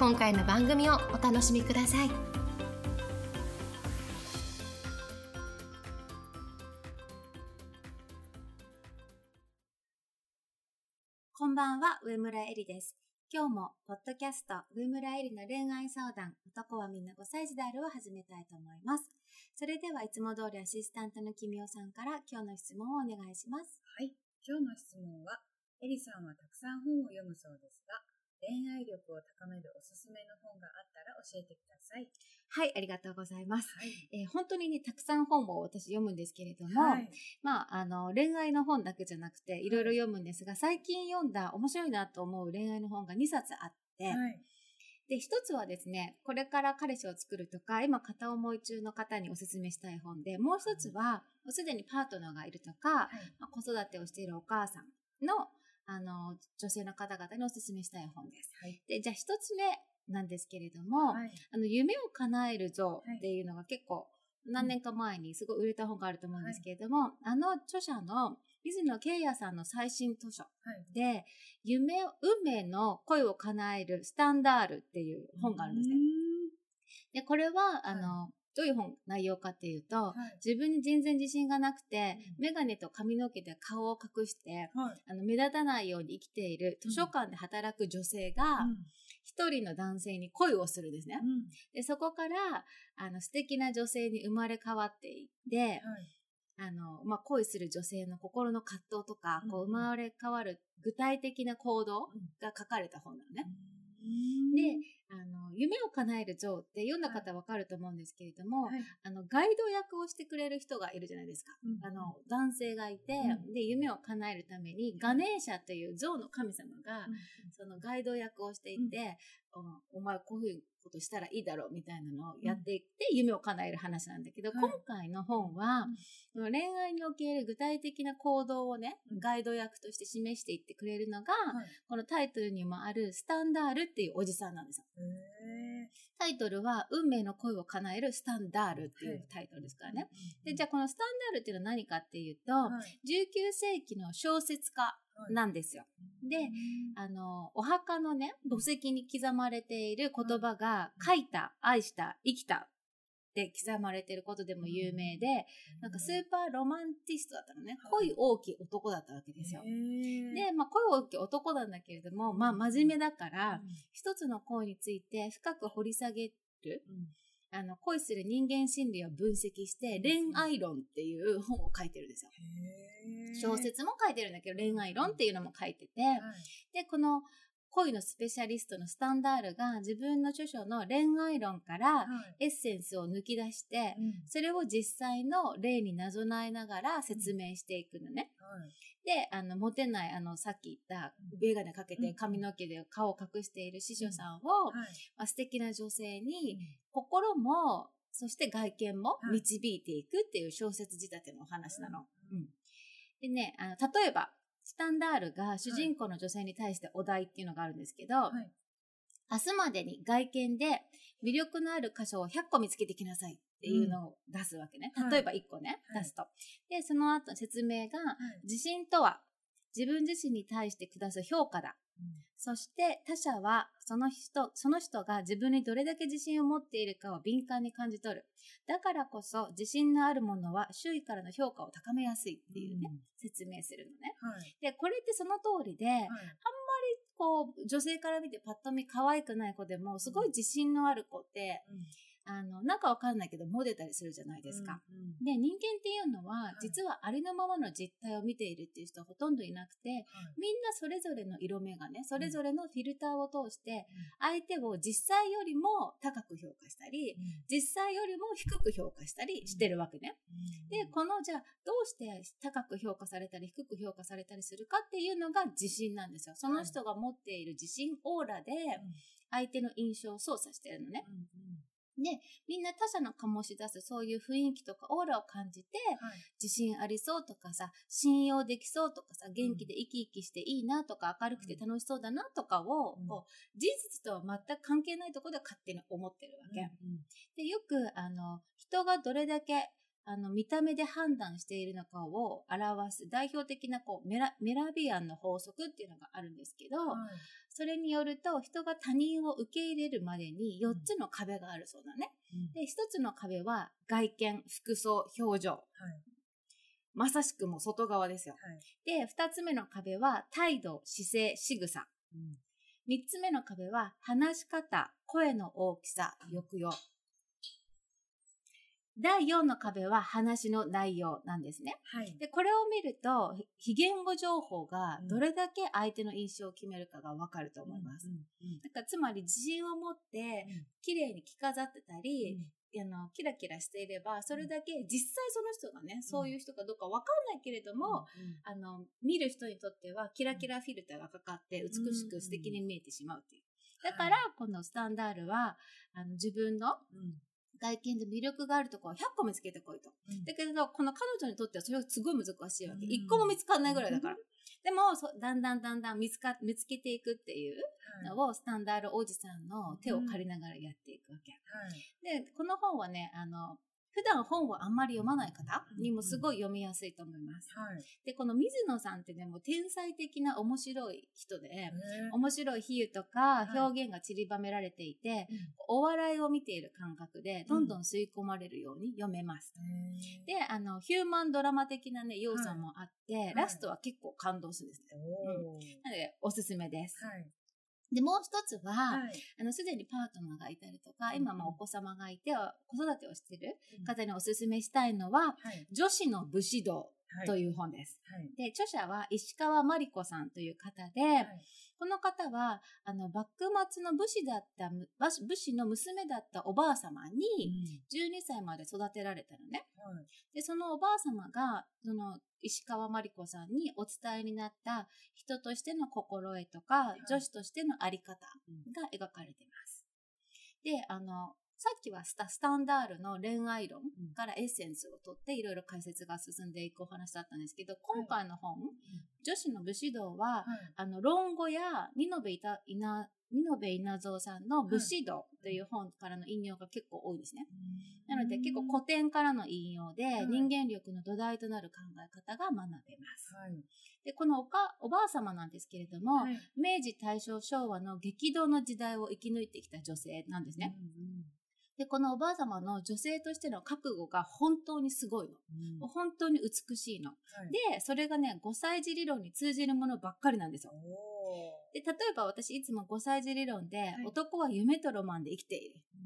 今回の番組をお楽しみくださいこんばんは、上村えりです。今日も、ポッドキャスト、上村えりの恋愛相談、男はみんな5歳児であるを始めたいと思います。それでは、いつも通りアシスタントの君代さんから今日の質問をお願いします。はい。今日の質問は、エリさんはたくさん本を読むそうですが、恋愛力を高めるおすすめの本があったら教えてください。はい、ありがとうございます。はい。えー本当にね、たくさん本を私読むんですけれども、はい。まあ、あの、恋愛の本だけじゃなくて、いろいろ読むんですが、最近読んだ面白いなと思う恋愛の本が2冊あって、はい。で、一つはですね、これから彼氏を作るとか、今片思い中の方にお勧めしたい本で、もう一つは、もうすでにパートナーがいるとか、はい。まあ、子育てをしているお母さんの、あの、女性の方々にお勧めしたい本です。はい。で、じゃあ一つ目なんですけれども、はい。あの、夢を叶える像っていうのが結構、何年か前にすごい売れた本があると思うんですけれども、あの著者の水野慶也さんの最新図書はい。で、夢を、運命の恋を叶えるスタンダールっていう本があるんですね。で、これは、あの、どういう本、内容かっていうと、はい。自分に全然自信がなくて、うんメガネと髪の毛で顔を隠して、はい。あの、目立たないように生きている図書館で働く女性が、うん。一人の男性に恋をするんですね。うん。で、そこから、あの、素敵な女性に生まれ変わっていって、はい。あの、まあ、恋する女性の心の葛藤とか、こう、うん生まれ変わる具体的な行動が書かれた本なのね。で、で、あの、夢を叶える像って読んだ方わかると思うんですけれども、はい。あの、ガイド役をしてくれる人がいるじゃないですか。うんあの、男性がいて、うんで、夢を叶えるために、ガネーシャという像の神様が、そのガイド役をしていて、おお前こういうことしたらいいだろうみたいなのをやっていって、夢を叶える話なんだけど、はい今回の本は、その恋愛における具体的な行動をね、うんガイド役として示していってくれるのが、はい。このタイトルにもあるスタンダールっていうおじさんなんですよ。へタイトルは、運命の恋を叶えるスタンダールっていうタイトルですからね。で、じゃあこのスタンダールっていうのは何かっていうと、はい。19世紀の小説家なんですよ。でうん。あの、お墓のね、土石に刻まれている言葉が、書いた、愛した、生きたって刻まれていることでも有名で、なんかスーパーロマンティストだったのね。はい。恋大きい男だったわけですよ。で、まあ恋大きい男なんだけれども、まあ真面目だから、うん。一つの恋について深く掘り下げる、うんあの、恋する人間心理を分析して、恋愛論っていう本を書いてるんですよ。小説も書いてるんだけど、恋愛論っていうのも書いてて、はい。で、この恋のスペシャリストのスタンダールが自分の著書の恋愛論からはい。エッセンスを抜き出して、うんそれを実際の例になぞなえながら説明していくのね。はい。で、あの、モテない、あの、さっき言った、ベガネかけて髪の毛で顔を隠している師匠さんを、はい。まあ、素敵な女性に、心も、そして外見もはい導いていくっていう小説仕立てのお話なの。うん。でね、あの、例えば、スタンダールが主人公の女性に対してお題っていうのがあるんですけど、はい。明日までに外見で魅力のある箇所を100個見つけてきなさいっていうのを出すわけね。はい例えば1個ね、はい出すと。で、その後説明が、はい。自信とは自分自身に対して下す評価だ。そして他者はその人、その人が自分にどれだけ自信を持っているかを敏感に感じ取る。だからこそ自信のあるものは周囲からの評価を高めやすいっていうね、説明するのね。はい。で、これってその通りで、はい。こう、女性から見てパッと見可愛くない子でも、すごい自信のある子って、あの、なんかわかんないけど、モテたりするじゃないですか。うんうんで、人間っていうのは、い。実はありのままの実態を見ているっていう人はほとんどいなくて、はい。みんなそれぞれの色目がね、それぞれのフィルターを通して、相手を実際よりも高く評価したり、実際よりも低く評価したりしてるわけね。で、この、じゃあ、どうして高く評価されたり低く評価されたりするかっていうのが自信なんですよ。その人が持っている自信オーラで、相手の印象を操作してるのね。うんうんみんな他者の醸し出すそういう雰囲気とかオーラを感じて、はい。自信ありそうとかさ、信用できそうとかさ、元気で生き生きしていいなとか、明るくて楽しそうだなとかを、うん。こう、事実とは全く関係ないところで勝手に思ってるわけ。うん。で、よく、あの、人がどれだけ、あの、見た目で判断しているのかを表す代表的な、こう、メラ、メラビアンの法則っていうのがあるんですけど、はいそれによると、人が他人を受け入れるまでに4つの壁があるそうだね。うんで、1つの壁は外見、服装、表情。はいまさしくも外側ですよ。はいで、2つ目の壁は態度、姿勢、仕草。うん3つ目の壁は話し方、声の大きさ、抑揚。第4の壁は話の内容なんですね。はい。で、これを見ると、非言語情報がどれだけ相手の印象を決めるかがわかると思います。うんうんだからつまり自信を持ってうん。綺麗に着飾ってたり、うん。あのキラキラしていればそれだけ実際その人がね、そういう人かどうかわかんないけれども、あの見る人にとってはキラキラフィルターがかかって美しく素敵に見えてしまうっていう。だから、このスタンダールはあの自分のうん外見で魅力があるところを100個見つけてこいと。うんだけど、この彼女にとってはそれはすごい難しいわけ。うん一個も見つかんないぐらいだから。でも、そだんだんだんだん見つか、見つけていくっていうはいのを、スタンダールおじさんの手を借りながらやっていくわけ。はいで、この本はね、あの、普段本をあんまり読まない方にもすごい読みやすいと思います。はい。で、この水野さんってね、もう天才的な面白い人で、へ面白い比喩とかはい。表現が散りばめられていて、ーお笑いを見ている感覚で、どんどん吸い込まれるように読めます。へー。で、あの、ヒューマンドラマ的なね、要素もあって、い。ラストは結構感動するんですね。なので、おすすめです。はいで、もう一つは、はい。あの、すでにパートナーがいたりとか、うん今もお子様がいて、子育てをしているうん。方におすすめしたいのは、はい。女子の武士道。はいという本です。はいで、著者は石川真理子さんという方で、はいこの方は、あの、幕末の武士だった、む武士の娘だったおばあ様に、12歳まで育てられたのね。はいで、そのおばあ様が、その、石川真理子さんにお伝えになった人としての心得とか、い女子としてのあり方うんが描かれています。で、あの、さっきはスタスタンダールの恋愛論からエッセンスを取っていろいろ解説が進んでいくお話だったんですけど、今回の本、女子の武士道は、はい。あの、論語や二延いた、いな、二延稲造さんの武士道という本からの引用が結構多いんですね。なので結構古典からの引用ではい。人間力の土台となる考え方が学べます。はい。で、このおかおばあ様なんですけれども、はい。明治大正昭和の激動の時代を生き抜いてきた女性なんですね。で、このおばあ様の女性としての覚悟が本当にすごいの。うんうん本当に美しいの。はいで、それがね、5歳児理論に通じるものばっかりなんですよ。おで、例えば私いつも5歳児理論で、い男は夢とロマンで生きている。うん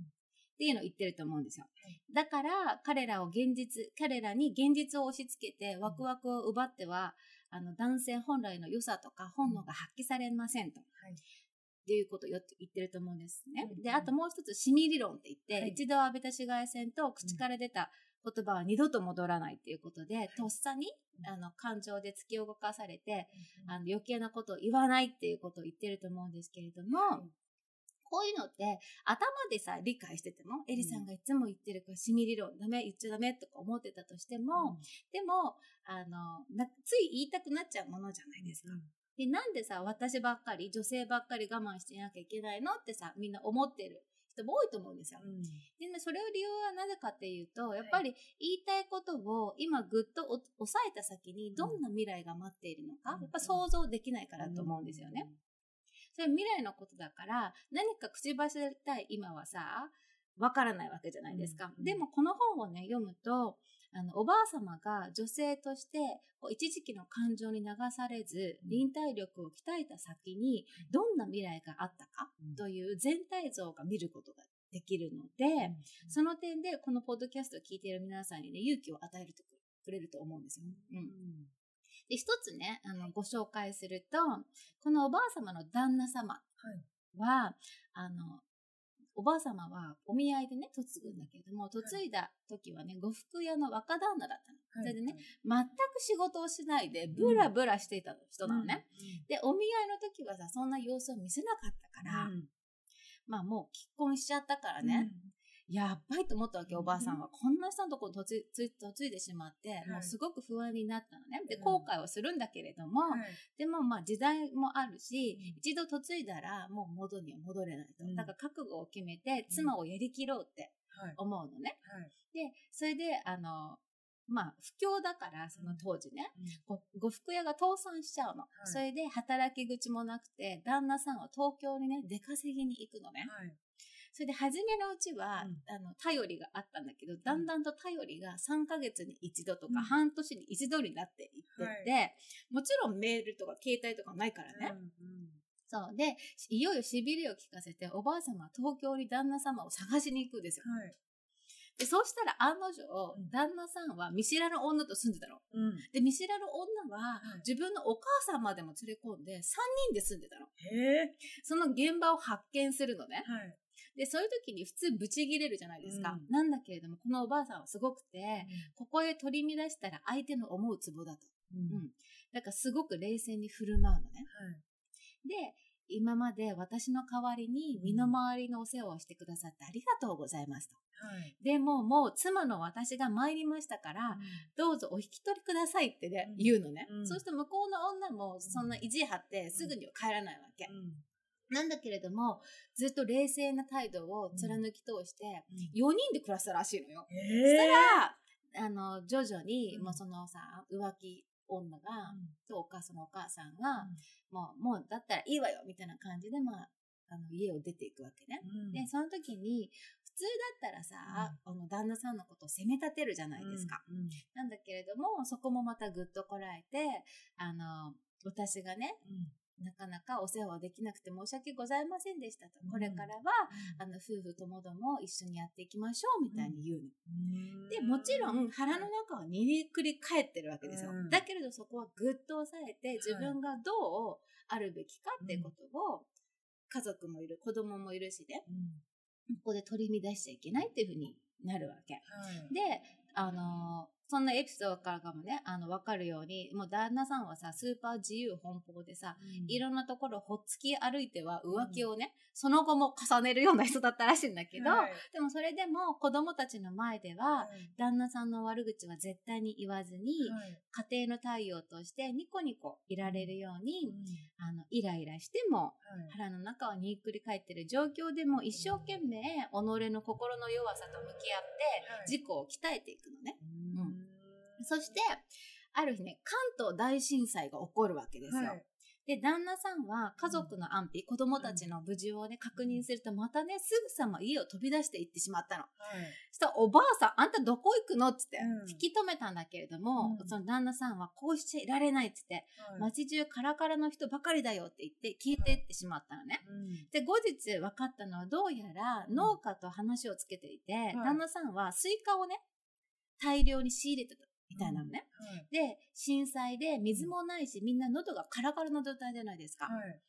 っていうのを言ってると思うんですよはい。だから、彼らを現実、彼らに現実を押し付けて、ワクワクを奪っては、あの、男性本来の良さとか本能が発揮されませんと。はいっていうことを言ってると思うんですね。うんで、あともう一つ、シミ理論って言って、はい。一度浴びた紫外線と口から出た言葉は二度と戻らないっていうことで、とっさに、あの、感情で突き動かされて、あの余計なことを言わないっていうことを言ってると思うんですけれども、こういうのって頭でさ理解してても、エリさんがいつも言ってるから、シミ理論ダメ、言っちゃダメとか思ってたとしても、でも、あの、なつい言いたくなっちゃうものじゃないですか。で、なんでさ、私ばっかり、女性ばっかり我慢してなきゃいけないのってさ、みんな思ってる人も多いと思うんですよ。うん。でね、それを理由はなぜかっていうと、やっぱり言いたいことを今ぐっとお抑えた先にどんな未来が待っているのか、うん。やっぱ想像できないからと思うんですよね。それは未来のことだから、何か口走りたい今はさ、わからないわけじゃないですか。うん。でもこの本をね、読むと、あの、おばあ様が女性として、一時期の感情に流されず、うん。忍耐力を鍛えた先に、どんな未来があったかうん。という全体像が見ることができるので、その点でこのポッドキャストを聞いている皆さんにね、勇気を与えるとくれると思うんですよ。うん。で、一つね、あの、ご紹介すると、このおばあ様の旦那様は、あの、おばあ様はお見合いでね、嫁ぐんだけれども、嫁いだ時はね、呉服屋の若旦那だったの。それでね、全く仕事をしないで、ブラブラしていた人なのね。で、お見合いの時はさ、そんな様子を見せなかったから、まあもう結婚しちゃったからね、やっばいと思ったわけ、おばあさんは。こんな人のところに嫁いでしまって、もうすごく不安になったのね。で、後悔はするんだけれども、でもまあ時代もあるし、一度嫁いだらもう元には戻れないと。だから覚悟を決めて、妻をやりきろうって思うのね。で、それで、あの、まあ、不況だから、その当時ね、呉服屋が倒産しちゃうの。それで働き口もなくて、旦那さんは東京にね、出稼ぎに行くのね。それで初めのうちは、うん、あの、頼りがあったんだけど、だんだんと頼りが3ヶ月に一度とか、半年に一度になっていってて、はい、もちろんメールとか携帯とかないからね。そう。で、いよいよ痺れを聞かせて、おばあ様は東京に旦那様を探しに行くんですよ。はい、で、そうしたら案の定、旦那さんは見知らぬ女と住んでたの。うん、で、見知らぬ女は、自分のお母さんまでも連れ込んで、3人で住んでたの。その現場を発見するのね。はいで、そういう時に普通ブチギレるじゃないですか。うん、なんだけれども、このおばあさんはすごくて、うん、ここへ取り乱したら相手の思うツボだと。うん。だからすごく冷静に振る舞うのね。はい、で、今まで私の代わりに身の回りのお世話をしてくださってありがとうございますと。はい、でももう妻の私が参りましたから、どうぞお引き取りくださいってね、言うのね。そうすると向こうの女もそんな意地張ってすぐには帰らないわけ。なんだけれども、ずっと冷静な態度を貫き通して、4人で暮らしたらしいのよ。そしたら、あの、徐々に、もうそのさ、浮気女が、とお母さんのお母さんが、もう、もう、だったらいいわよ、みたいな感じで、まあ、あの、家を出ていくわけね。で、その時に、普通だったらさ、あの、旦那さんのことを責め立てるじゃないですか。なんだけれども、そこもまたぐっとこらえて、あの、私がね、なかなかお世話できなくて申し訳ございませんでしたと。うん、これからは、うん、あの、夫婦ともども一緒にやっていきましょう、みたいに言うの。うん、で、もちろん腹の中はにりくり返ってるわけですよ。だけれどそこはぐっと抑えて、自分がどうあるべきかってことを、家族もいる、子供もいるしね、ここで取り乱しちゃいけないっていうふうになるわけ。で、あのーそんなエピソードからかもね、あの、わかるように、もう旦那さんはさ、スーパー自由奔放でさ、うん、いろんなところほっつき歩いては浮気をね、うん、その後も重ねるような人だったらしいんだけど、はい、でもそれでも子供たちの前では、旦那さんの悪口は絶対に言わずに、はい、家庭の太陽としてニコニコいられるように、あの、イライラしても、腹の中はにっくり返ってる状況でも一生懸命、己の心の弱さと向き合って、自己を鍛えていくのね。うんそして、ある日ね、関東大震災が起こるわけですよ。はい。で、旦那さんは家族の安否、うん、子供たちの無事をね、確認すると、またね、すぐさま家を飛び出して行ってしまったの。はい、そしたら、おばあさん、あんたどこ行くの？って言って、引き止めたんだけれども、うん、その旦那さんはこうしちゃいられないって言って、はい、街中カラカラの人ばかりだよって言って消えていってしまったのね。うん、で、後日分かったのは、どうやら農家と話をつけていて、旦那さんはスイカをね、大量に仕入れてた。みたいなのね、で、震災で水もないし、みんな喉がカラカラな状態じゃないですか。はい、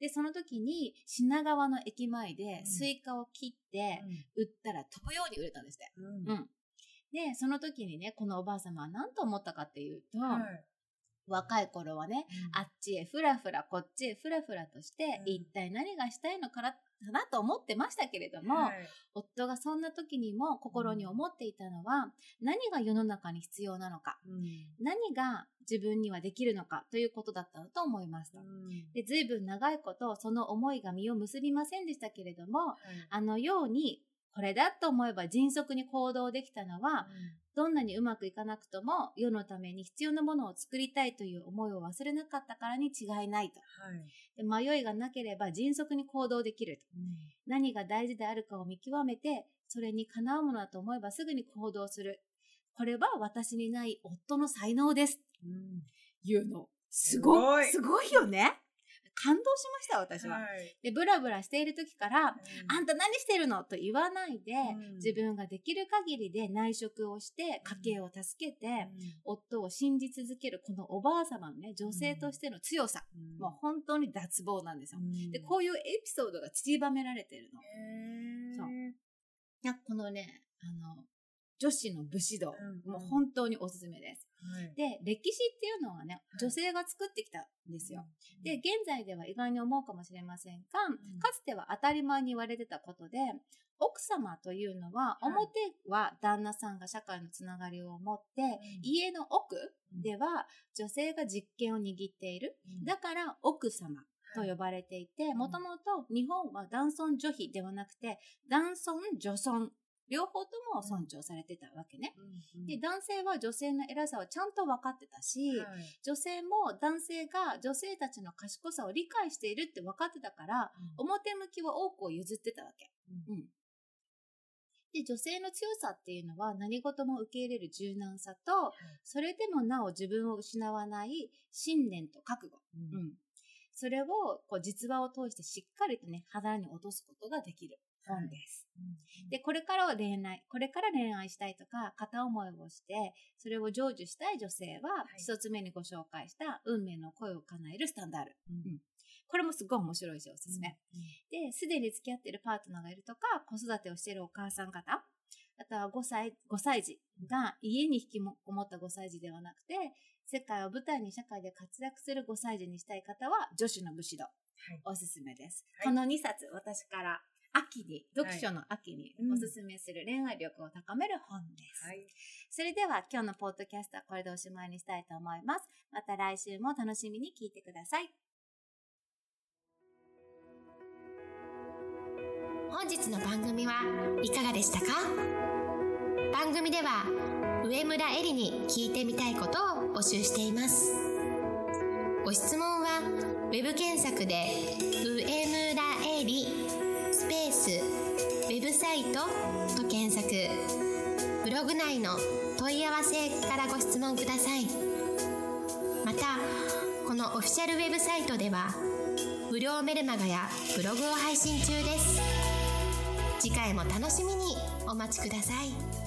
で、その時に品川の駅前でスイカを切って売ったら飛ぶように売れたんですって。うん。うん、で、その時にね、このおばあ様は何と思ったかっていうと、はい。若い頃はね、うん、あっちへふらふら、こっちへふらふらとして、うん、一体何がしたいのかななと思ってましたけれども、はい、夫がそんな時にも心に思っていたのは、何が世の中に必要なのか、うん、何が自分にはできるのかということだったのと思いますと。うん、で随分長いことその思いが実を結びませんでしたけれども、はい、あのようにこれだと思えば迅速に行動できたのは、どんなにうまくいかなくとも世のために必要なものを作りたいという思いを忘れなかったからに違いないと。はい、で迷いがなければ迅速に行動できると、うん、何が大事であるかを見極めて、それにかなうものだと思えばすぐに行動する。これは私にない夫の才能です。うん、いうの。すごい。すごいよね。感動しました、私は。はい。で、ブラブラしている時から、うん。あんた何してるの？と言わないで、うん。自分ができる限りで内職をして、家計を助けて、夫を信じ続けるこのおばあ様のね、女性としての強さ。うん。もう本当に脱帽なんですよ。うん。で、こういうエピソードが散りばめられてるの。そう。いやこのね、あの、女子の武士道、うんもう本当におすすめです。はい。で、歴史っていうのはね、女性が作ってきたんですよ。で、現在では意外に思うかもしれませんが、ん。かつては当たり前に言われてたことで、奥様というのは、はい。表は旦那さんが社会のつながりを持って、家の奥では女性が実権を握っている。だから奥様と呼ばれていて、んもともと日本は男尊女卑ではなくて、男尊女尊、両方とも尊重されてたわけね。で、男性は女性の偉さをちゃんと分かってたし、女性も男性が女性たちの賢さを理解しているって分かってたから、表向きは多くを譲ってたわけ。うん。で、女性の強さっていうのは何事も受け入れる柔軟さと、それでもなお自分を失わない信念と覚悟。うん。それをこう実話を通してしっかりとね、肌に落とすことができる本です。で、これからは恋愛、これから恋愛したいとか、片思いをして、それを成就したい女性は、い一つ目にご紹介した運命の恋を叶えるスタンダール。うんこれもすごい面白いし、おすすめ。で、すでに付き合ってるパートナーがいるとか、子育てをしているお母さん方、あとは5歳、5歳児が家に引きこもった5歳児ではなくて、世界を舞台に社会で活躍する5歳児にしたい方は、女子の武士道。おすすめです。はいこの2冊、私から秋に、読書の秋にうんおすすめする恋愛力を高める本です。はい。それでは今日のポッドキャストはこれでおしまいにしたいと思います。また来週も楽しみに聞いてください。本日の番組はいかがでしたか？番組では上村えりに聞いてみたいことを募集していますご質問はウェブ検索で「上村えり」ス「ウェブサイト」と検索。ブログ内の問い合わせからご質問ください。またこのオフィシャルウェブサイトでは無料メルマガやブログを配信中です。次回も楽しみにお待ちください。